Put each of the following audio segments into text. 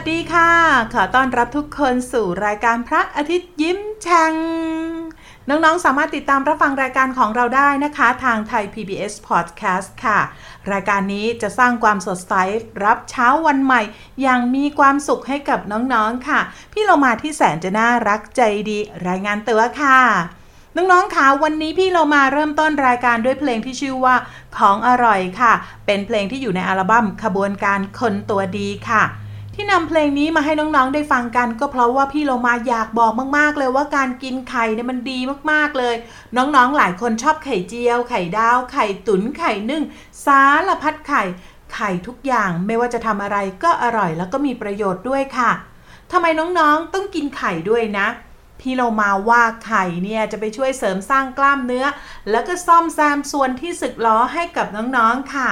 สวัสดีค่ะ ขอต้อนรับทุกคนสู่รายการพระอาทิตย์ยิ้มแฉ่งน้อง ๆ สามารถติดตามรับฟังรายการของเราได้นะคะ ทางไทย PBS Podcast ค่ะ รายการนี้จะสร้างความสดใสรับเช้าวันใหม่ อย่างมีความสุขให้กับน้องๆค่ะ พี่เรามาที่แสนจะน่ารักใจดี รายงานตัวค่ะน้องๆคะวันนี้พี่เรามาเริ่มต้นรายการด้วยเพลงที่ชื่อว่าของอร่อยค่ะ เป็นเพลงที่อยู่ในอัลบั้มขบวนการคนตัวดีค่ะ ที่นำเพลงนี้มาให้น้องๆได้ฟังกัน ก็เพราะว่าพี่เรามาอยากบอกมากๆ เลยว่าการกินไข่เนี่ยมันดีมากๆเลย น้องๆหลายคนชอบไข่เจียว ไข่ดาว ไข่ตุ๋นไข่นึ่งสารพัดไข่ไข่ทุกอย่างไม่ว่าจะทำอะไรก็อร่อยแล้วก็มีประโยชน์ด้วยค่ะทำไมน้องๆต้องกินไข่ด้วยนะ พี่เรามาว่าไข่เนี่ยจะไปช่วยเสริมสร้างกล้ามเนื้อ แล้วก็ซ่อมแซมส่วนที่สึกหรอให้กับน้องๆค่ะ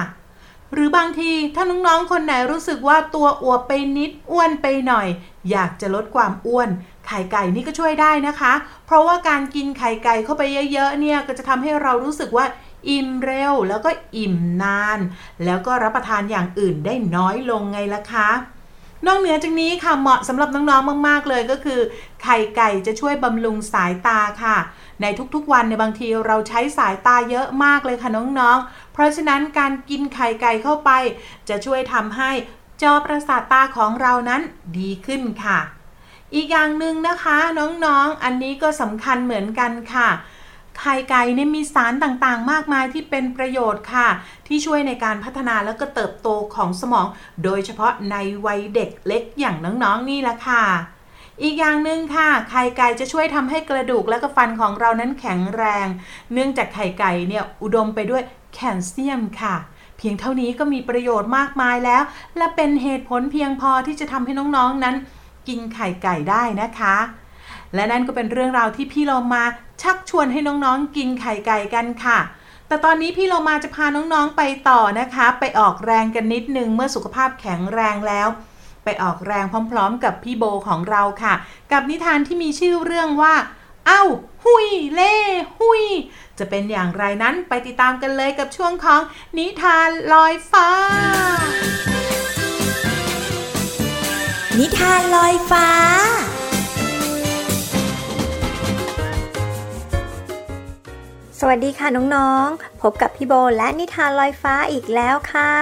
หรือบางทีถ้าน้องๆคนไหนรู้สึกว่าตัวอวบไปนิดอ้วนไปหน่อย อยากจะลดความอ้วน ไข่ไก่นี่ก็ช่วยได้นะคะ เพราะว่าการกินไข่ไก่เข้าไปเยอะๆเนี่ยก็จะทำให้เรารู้สึกว่าอิ่มเร็วแล้วก็อิ่มนาน แล้วก็รับประทานอย่างอื่นได้น้อยลงไงล่ะคะ นอกเหนือจากนี้ค่ะเหมาะสำหรับน้องๆมาก ๆ เลยก็คือ ไข่ไก่จะช่วยบำรุงสายตาค่ะ ในทุกๆวันในบางทีเราใช้สายตาเยอะมากเลยค่ะน้องๆ เพราะฉะนั้นการกินไข่ไก่เข้าไป จะช่วยทำให้จอประสาทตาของเรานั้นดีขึ้นค่ะ อีกอย่างหนึ่งนะคะน้องๆอันนี้ก็สำคัญเหมือนกันค่ะ ไข่ไก่เนี่ยมีสารต่างๆ มากมายที่เป็นประโยชน์ค่ะ ที่ช่วยในการพัฒนาแล้วก็เติบโตของสมอง โดยเฉพาะในวัยเด็กเล็กอย่างน้องๆ นี่แหละค่ะ อีกอย่างหนึ่งค่ะ ไข่ไก่จะช่วยทำให้กระดูกและก็ฟันของเรานั้นแข็งแรง เนื่องจากไข่ไก่เนี่ยอุดมไปด้วยแคลเซียมค่ะเพียงเท่านี้ก็มีประโยชน์มากมายแล้ว และเป็นเหตุผลเพียงพอที่จะทำให้น้องๆนั้น กินไข่ไก่ได้นะคะ และนั่นก็เป็นเรื่องราวที่พี่เรามา ชักชวนให้น้องๆกินไข่ไก่กันค่ะ แต่ตอนนี้พี่เรามาจะพาน้องๆไปต่อนะคะ ไปออกแรงกันนิดนึงเมื่อสุขภาพแข็งแรงแล้ว ไปออกแรงพร้อม ๆ กับพี่โบของเราค่ะ กับนิทานที่มีชื่อเรื่องว่า เอ้า หุยเล่หุย จะเป็นอย่างไรนั้นไปติดตามกันเลยกับช่วงของนิทานลอยฟ้า นิทานลอยฟ้า สวัสดีค่ะน้องๆ พบกับพี่โบและนิทานลอยฟ้าอีกแล้วค่ะ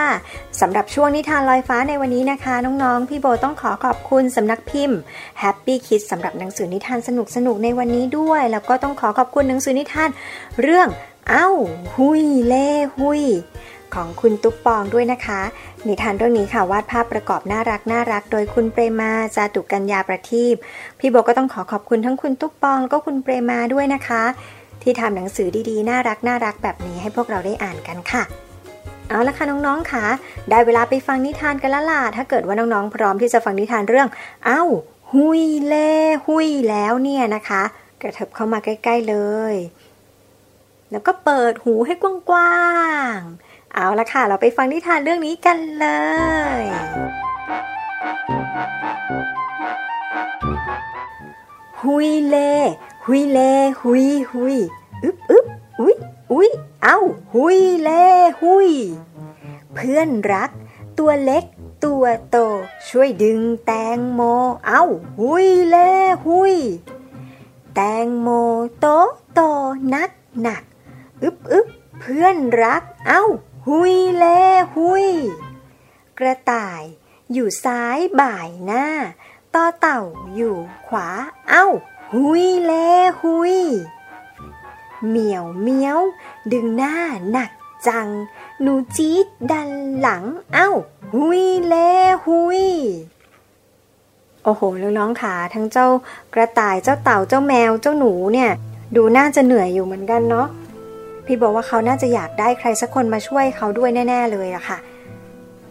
สำหรับช่วงนิทานลอยฟ้าในวันนี้นะคะ น้องๆ พี่โบต้องขอขอบคุณสำนักพิมพ์ Happy Kids สำหรับหนังสือนิทานสนุกๆในวันนี้ด้วย แล้วก็ต้องขอขอบคุณหนังสือนิทาน เรื่องเอ้าหุยเล่หุยของคุณตุ๊กปองด้วยนะคะ นิทานเรื่องนี้ค่ะวาดภาพประกอบน่ารักน่ารัก โดยคุณเปรมาจาตุกัญญาประทีปพี่โบก็ต้องขอขอบคุณทั้งคุณตุ๊กปองแล้วก็คุณเปรมาด้วยนะคะ ที่ทำหนังสือดีๆ น่ารักน่ารักแบบนี้ให้พวกเราได้อ่านกันค่ะ เอาละค่ะน้องๆค่ะ ได้เวลาไปฟังนิทานกันล้วล่ะถ้าเกิดว่าน้องๆพร้อมที่จะฟังนิทานเรื่อง เอ้า หุยเล่หุยแล้วเนี่ยนะคะ กระเถิบเข้ามาใกล้ ๆเลย แล้วก็เปิดหูให้กว้างๆเอาละค่ะ เราไปฟังนิทานเรื่องนี้กันเลยหุยเล่ หุยเล่หุยหุยอึบอึบอุ้ยอุ้ยเอ้าหุยเล่หุย เพื่อนรัก ตัวเล็ก ตัวโต ช่วยดึงแตงโม เอ้าหุยเล่หุย แตงโมโตโตนักหนักอึบอึบเพื่อนรัก เอ้าหุยเล่หุย กระต่ายอยู่ซ้ายบ่ายหน้าต่อเต่าอยู่ขวา เอ้า หุยเล่หุย เหมียวเมียว ดึงหน้าหนักจัง หนูจี๊ดดันหลัง เอ้า หุยเล่หุย โอ้โหน้องๆค่ะทั้งเจ้ากระต่ายเจ้าเต่าเจ้าแมวเจ้าหนูเนี่ย ดูน่าจะเหนื่อยอยู่เหมือนกันเนาะพี่บอกว่าเขาน่าจะอยากได้ใครสักคนมาช่วยเขาด้วยแน่ ๆ เลยอะค่ะ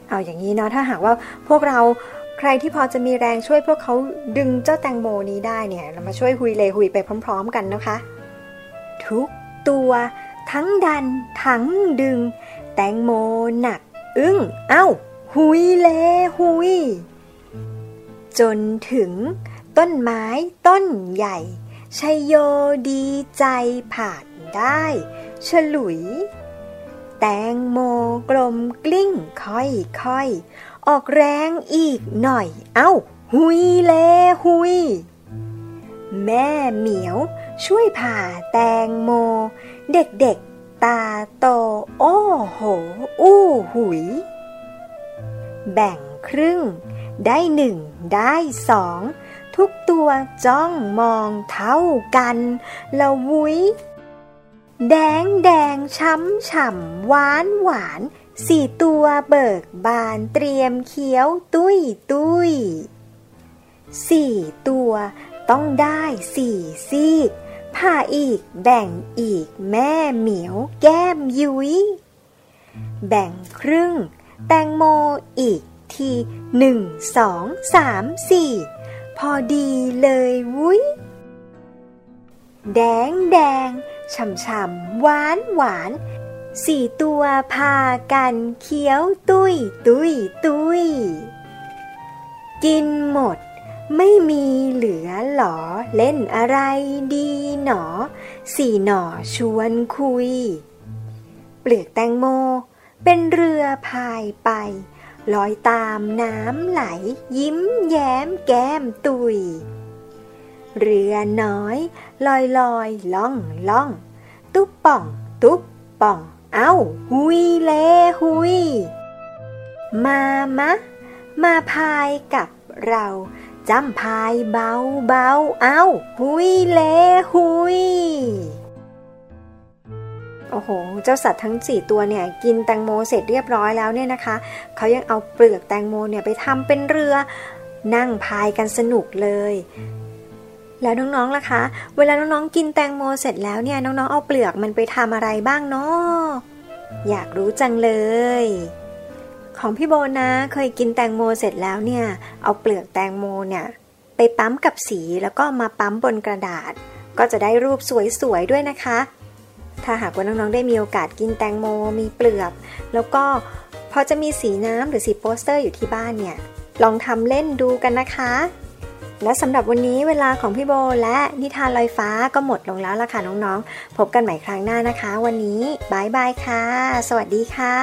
เอาอย่างนี้เนาะถ้าหากว่าพวกเรา ใครที่พอจะมีแรงช่วยพวกเขาดึงเจ้าแตงโมนี้ได้เนี่ย เรามาช่วยหุยเลหุยไปพร้อม ๆ กันนะคะ ทุกตัวทั้งดัน ทั้งดึง แตงโมหนัก อึ้ง เอ้า หุยเลหุย จนถึง ต้นไม้ต้นใหญ่ชัยโยดีใจผ่านได้ ฉลุย แตงโมกลมกลิ้งค่อยๆ ออกแรงอีกหน่อย เอ้า หุยเลหุย แม่เหมียวช่วยผ่าแตงโม เด็กๆ ตาโต โอ้โห อู้หุย แบ่งครึ่ง ได้หนึ่งได้สองทุกตัวจ้องมองเท่ากันละวุ้ย แดงแดงช้ำฉ่ำหวานหวาน สี่ตัวเบิกบานเตรียมเคี้ยวตุ้ยตุ้ยสี่ตัวต้องได้สี่ซีกผ่าอีกแบ่งอีกแม่เหมียวแก้มยุย้ย แบ่งครึ่ง แตงโมอีกทีหนึ่งสองสามสี่พอดีเลยวุ้ย แดงแดงฉ่ำฉ่ำหวานหวาน สี่ตัวพากันเคี้ยวตุ้ยตุ้ยตุ้ยกินหมด ไม่มีเหลือหรอ เล่นอะไรดีหนอ สี่หนอชวนคุย เปลือกแตงโม เป็นเรือพายไป ลอยตามน้ำไหล ยิ้มแย้มแก้มตุย เรือน้อย ลอยลอยล่องล่อง ตุ๊บป่อง ตุ๊บป่อง เอ้า หุยเลหุย มามะ มาพายกับเราจำพายเบาเบาเอ้า หุยเลหุย โอ้โห เจ้าสัตว์ทั้งสี่ตัวเนี่ย กินแตงโมเสร็จเรียบร้อยแล้วเนี่ยนะคะ เขายังเอาเปลือกแตงโมเนี่ยไปทำเป็นเรือ นั่งพายกันสนุกเลย แล้วน้องๆล่ะคะ เวลาน้องๆกินแตงโมเสร็จแล้วเนี่ยน้องๆเอาเปลือกมันไปทำอะไรบ้างเนาะอยากรู้จังเลย ของพี่โบนะเคยกินแตงโมเสร็จแล้วเนี่ย เอาเปลือกแตงโมเนี่ยไปปั๊มกับสีแล้วก็มาปั๊มบนกระดาษ ก็จะได้รูปสวยๆด้วยนะคะ ถ้าหากว่าน้องๆได้มีโอกาสกินแตงโมมีเปลือก แล้วก็พอจะมีสีน้ำหรือสีโปสเตอร์อยู่ที่บ้านเนี่ย ลองทำเล่นดูกันนะคะ และสำหรับวันนี้เวลาของพี่โบและนิทานลอยฟ้าก็หมดลงแล้วล่ะค่ะน้องๆ พบกันใหม่ครั้งหน้านะคะ วันนี้บายบายค่ะ สวัสดีค่ะ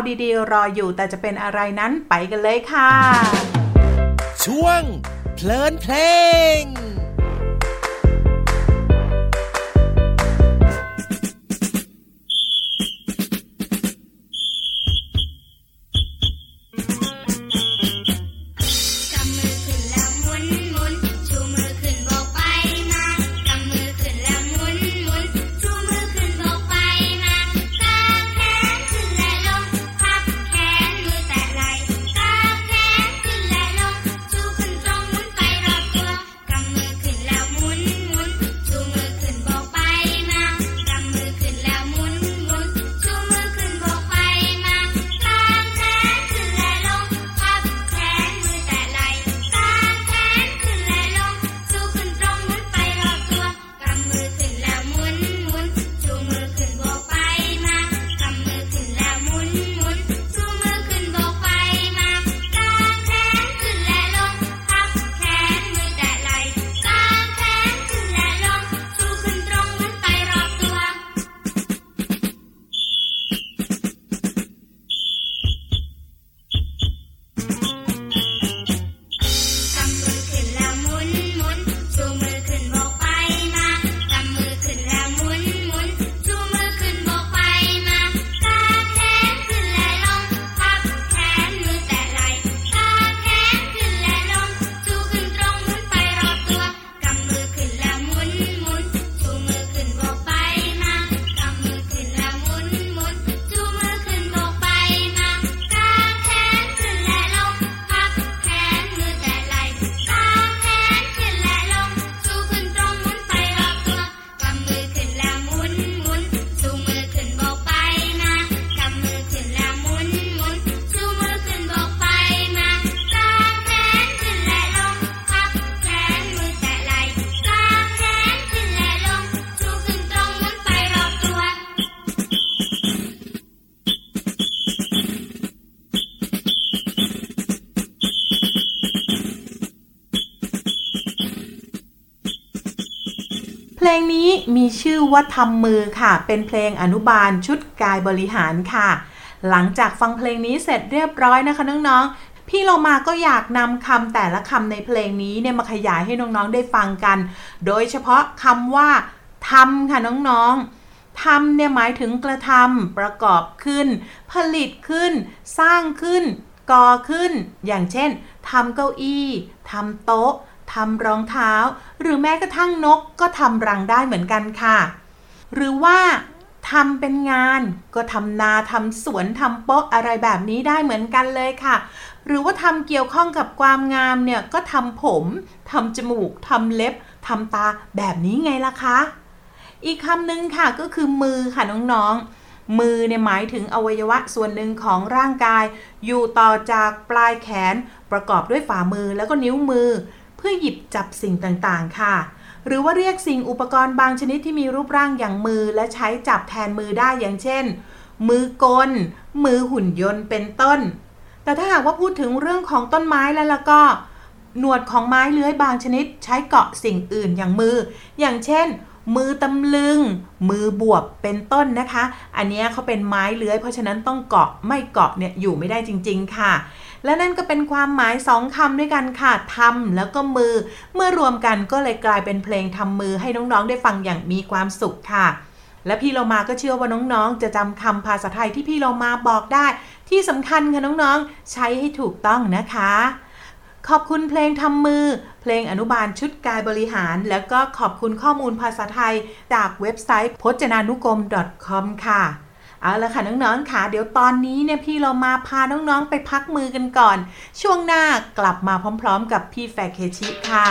าวดีๆ รออยู่แต่จะเป็นอะไรนั้นไปกันเลยค่ะ ช่วงเพลินเพลง ชื่อว่าทำมือค่ะ เป็นเพลงอนุบาลชุดกายบริหารค่ะ หลังจากฟังเพลงนี้เสร็จเรียบร้อยนะคะน้องๆ พี่เรามาก็อยากนำคำแต่ละคำในเพลงนี้เนี่ยมาขยายให้น้องๆได้ฟังกัน โดยเฉพาะคำว่าทำค่ะน้องๆทำเนี่ยหมายถึงกระทำประกอบขึ้น ผลิตขึ้น สร้างขึ้นก่อขึ้น อย่างเช่นทำเก้าอี้ทำโต๊ะ ทำรองเท้า หรือแม้กระทั่งนกก็ทำรังได้เหมือนกันค่ะ หรือว่าทำเป็นงานก็ทำนาทำสวนทำโป๊ะอะไรแบบนี้ได้เหมือนกันเลยค่ะ หรือว่าทำเกี่ยวข้องกับความงามเนี่ยก็ทำผมทำจมูกทำเล็บทำตาแบบนี้ไงล่ะคะ อีกคำหนึ่งค่ะก็คือมือค่ะน้องๆ มือเนี่ยหมายถึงอวัยวะส่วนหนึ่งของร่างกาย อยู่ต่อจากปลายแขนประกอบด้วยฝ่ามือแล้วก็นิ้วมือ เพื่อหยิบจับสิ่งต่างๆ ค่ะ หรือว่าเรียกสิ่งอุปกรณ์บางชนิดที่มีรูปร่างอย่างมือและใช้จับแทนมือได้อย่างเช่น มือกล มือหุ่นยนต์เป็นต้น แต่ถ้าหากว่าพูดถึงเรื่องของต้นไม้แล้วแล้วก็ หนวดของไม้เลื้อยบางชนิดใช้เกาะสิ่งอื่นอย่างมือ อย่างเช่นมือตำลึง มือบวบเป็นต้นนะคะ อันนี้เขาเป็นไม้เลื้อย เพราะฉะนั้นต้องเกาะไม่เกาะเนี่ยอยู่ไม่ได้จริง ๆ ค่ะ และนั่นก็เป็นความหมายสองคำด้วยกันค่ะทำแล้วก็มือ เมื่อรวมกันก็เลยกลายเป็นเพลงทำมือให้น้องๆได้ฟังอย่างมีความสุขค่ะ และพี่เรามาก็เชื่อว่าน้องๆ จะจำคำภาษาไทยที่พี่เรามาบอกได้ ที่สำคัญค่ะน้องๆ ใช้ให้ถูกต้องนะคะขอบคุณเพลงทำมือ เพลงอนุบาลชุดกายบริหาร แล้วก็ขอบคุณข้อมูลภาษาไทย จากเว็บไซต์พจนานุกรม .com ค่ะ เอาละค่ะน้องๆค่ะเดี๋ยวตอนนี้เนี่ยพี่เรามาพาน้องๆไปพักมือกันก่อน ช่วงหน้ากลับมาพร้อม ๆ กับพี่แฟเคชิค่ะ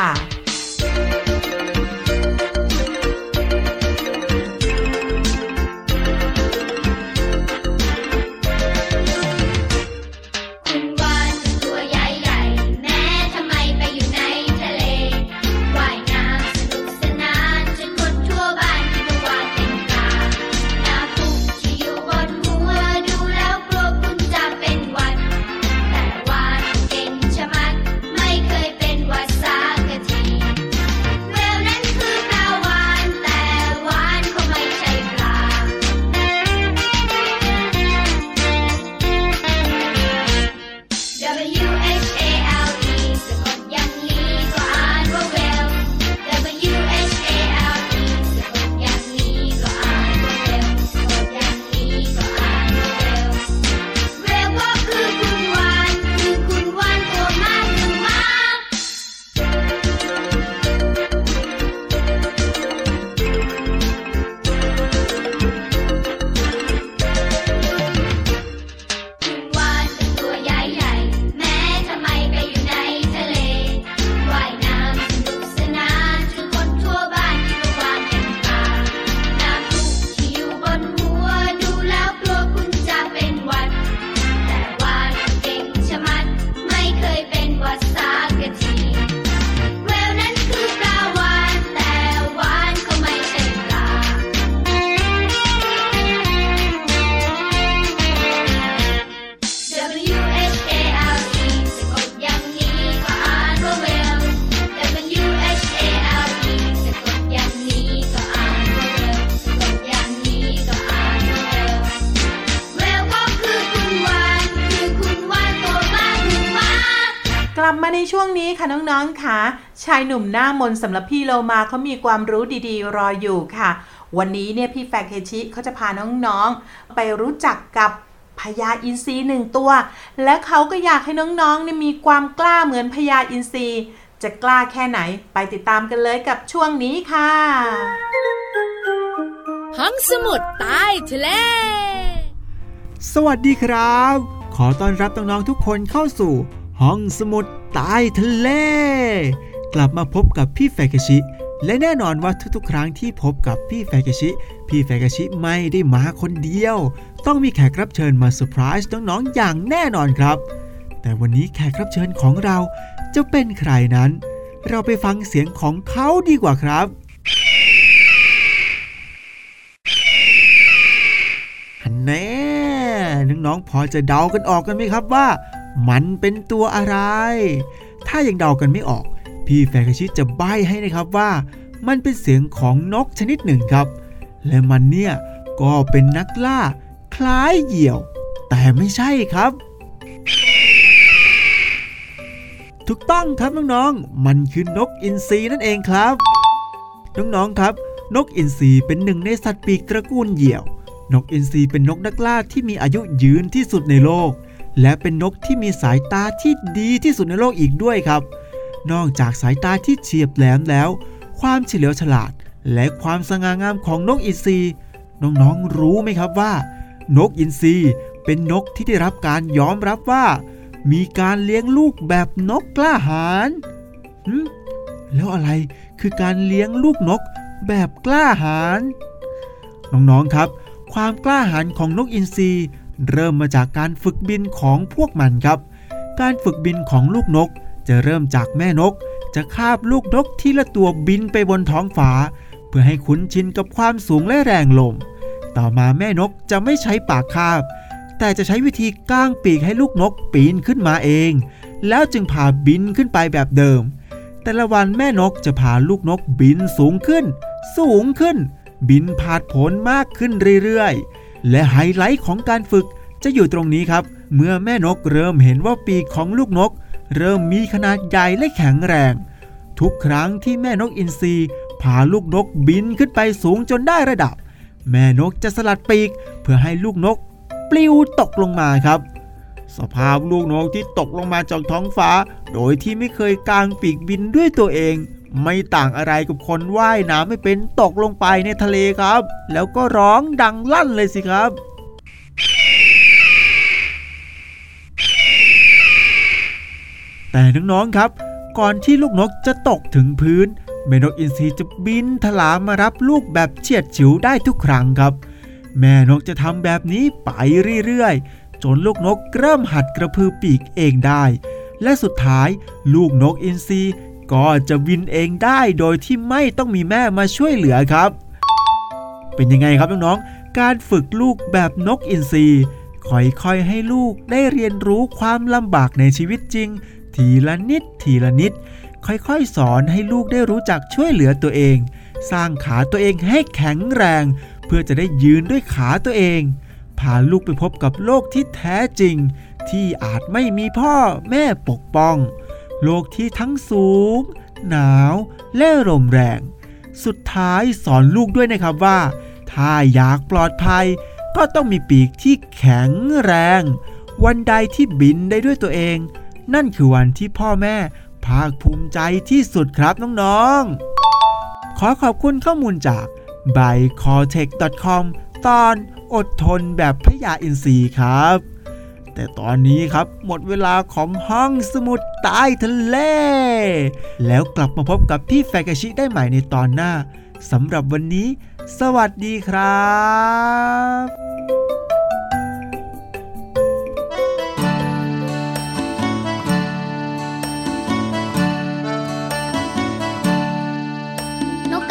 นี้ค่ะน้องๆค่ะชายหนุ่มหน้ามนต์สำหรับพี่โลมาเขามีความรู้ดีๆ รออยู่ค่ะ วันนี้เนี่ยพี่แฟกเคชิเขาจะพาน้องๆ ไปรู้จักกับพญาอินทรีหนึ่งตัว และเขาก็อยากให้น้องๆเนี่ยมีความกล้าเหมือนพญาอินทรีจะกล้าแค่ไหนไปติดตามกันเลยกับช่วงนี้ค่ะ ห้องสมุดใต้ทะเล สวัสดีครับ ขอต้อนรับน้องๆทุกคนเข้าสู่ ห้องสมุดใต้ทะเล กลับมาพบกับพี่แฟกชิ และแน่นอนว่าทุกๆ ครั้งที่พบกับพี่แฟกชิ พี่แฟกชิไม่ได้มาคนเดียว ต้องมีแขกรับเชิญมาเซอร์ไพรส์น้องๆอย่างแน่นอนครับ แต่วันนี้แขกรับเชิญของเราจะเป็นใครนั้น เราไปฟังเสียงของเขาดีกว่าครับฮันแน่น้องๆพอจะเดากันออกกันไหมครับว่า มันเป็นตัวอะไร ถ้ายังเดากันไม่ออก พี่แฟกชิจะใบ้ให้นะครับว่า มันเป็นเสียงของนกชนิดหนึ่งครับ และมันเนี่ยก็เป็นนักล่า คล้ายเหยี่ยว แต่ไม่ใช่ครับ ถูกต้องครับน้องๆ มันคือนกอินทรีนั่นเองครับ น้องๆครับ นกอินทรีเป็นหนึ่งในสัตว์ปีกตระกูลเหยี่ยว นกอินทรีเป็นนกนักล่าที่มีอายุยืนที่สุดในโลก และเป็นนกที่มีสายตาที่ดีที่สุดในโลกอีกด้วยครับ นอกจากสายตาที่เฉียบแหลมแล้ว ความเฉลียวฉลาด และความสง่างามของนกอินทรีน้องๆรู้ไหมครับว่า นกอินทรีเป็นนกที่ได้รับการยอมรับว่า มีการเลี้ยงลูกแบบนกกล้าหาญแล้วอะไรคือการเลี้ยงลูกนกแบบกล้าหาญน้องๆครับ ความกล้าหาญของนกอินทรี เริ่มมาจากการฝึกบินของพวกมันครับ การฝึกบินของลูกนก จะเริ่มจากแม่นก จะคาบลูกนกทีละตัวบินไปบนท้องฟ้า เพื่อให้คุ้นชินกับความสูงและแรงลม ต่อมาแม่นกจะไม่ใช้ปากคาบ แต่จะใช้วิธีก้างปีกให้ลูกนกปีนขึ้นมาเอง แล้วจึงพาบินขึ้นไปแบบเดิม แต่ละวันแม่นกจะพาลูกนกบินสูงขึ้น สูงขึ้น บินผาดโผนมากขึ้นเรื่อยๆ และไฮไลท์ของการฝึกจะอยู่ตรงนี้ครับ เมื่อแม่นกเริ่มเห็นว่าปีกของลูกนก เริ่มมีขนาดใหญ่และแข็งแรง ทุกครั้งที่แม่นกอินทรีพาลูกนกบินขึ้นไปสูงจนได้ระดับ แม่นกจะสลัดปีก เพื่อให้ลูกนก ปลิวตกลงมาครับ สภาพลูกนกที่ตกลงมาจากท้องฟ้า โดยที่ไม่เคยกางปีกบินด้วยตัวเอง ไม่ต่างอะไรกับคนว่ายน้ำไม่เป็นตกลงไปในทะเลครับ แล้วก็ร้องดังลั่นเลยสิครับแต่น้องๆครับ ก่อนที่ลูกนกจะตกถึงพื้น แม่นกอินทรีจะบินถลามารับลูกแบบเฉียดฉิวได้ทุกครั้งครับ แม่นกจะทำแบบนี้ไปเรื่อยๆ จนลูกนกเริ่มหัดกระพือปีกเองได้ และสุดท้ายลูกนกอินทรี ก็จะบินเองได้โดยที่ไม่ต้องมีแม่มาช่วยเหลือครับ เป็นยังไงครับน้องๆ การฝึกลูกแบบนกอินทรีค่อยๆให้ลูกได้เรียนรู้ความลำบากในชีวิตจริง ทีละนิดทีละนิด ค่อยๆ สอนให้ลูกได้รู้จักช่วยเหลือตัวเอง สร้างขาตัวเองให้แข็งแรง เพื่อจะได้ยืนด้วยขาตัวเองพาลูกไปพบกับโลกที่แท้จริง ที่อาจไม่มีพ่อแม่ปกป้อง โลกที่ทั้งสูง หนาว และลมแรง สุดท้ายสอนลูกด้วยนะครับว่า ถ้าอยากปลอดภัย ก็ต้องมีปีกที่แข็งแรง วันใดที่บินได้ด้วยตัวเอง นั่นคือวันที่พ่อแม่ ภาคภูมิใจที่สุดครับน้องๆ ขอขอบคุณข้อมูลจาก b y c o t e c h c o m ตอนอดทนแบบพระยาอินทรีครับ แต่ตอนนี้ครับหมดเวลาของห้องสมุดใต้ทะเล แล้วกลับมาพบกับพี่แฟกชิได้ใหม่ในตอนหน้าสำหรับวันนี้ สวัสดีครับนก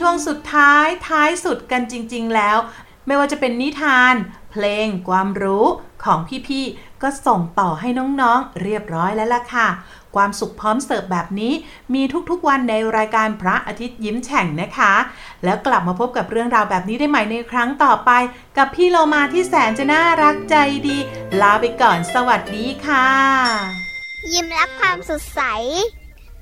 ช่วงสุดท้ายท้ายสุดกันจริง ๆ แล้ว ไม่ว่าจะเป็นนิทาน เพลง ความรู้ของพี่ๆ ก็ส่งต่อให้น้องๆ เรียบร้อยแล้วล่ะค่ะ ความสุขพร้อมเสิร์ฟแบบนี้ มีทุกๆวันในรายการพระอาทิตย์ยิ้มแฉ่งนะคะ แล้วกลับมาพบกับเรื่องราวแบบนี้ได้ใหม่ในครั้งต่อไป กับพี่โลมาที่แสนจะน่ารักใจดี ลาไปก่อนสวัสดีค่ะ ยิ้มรับความสดใส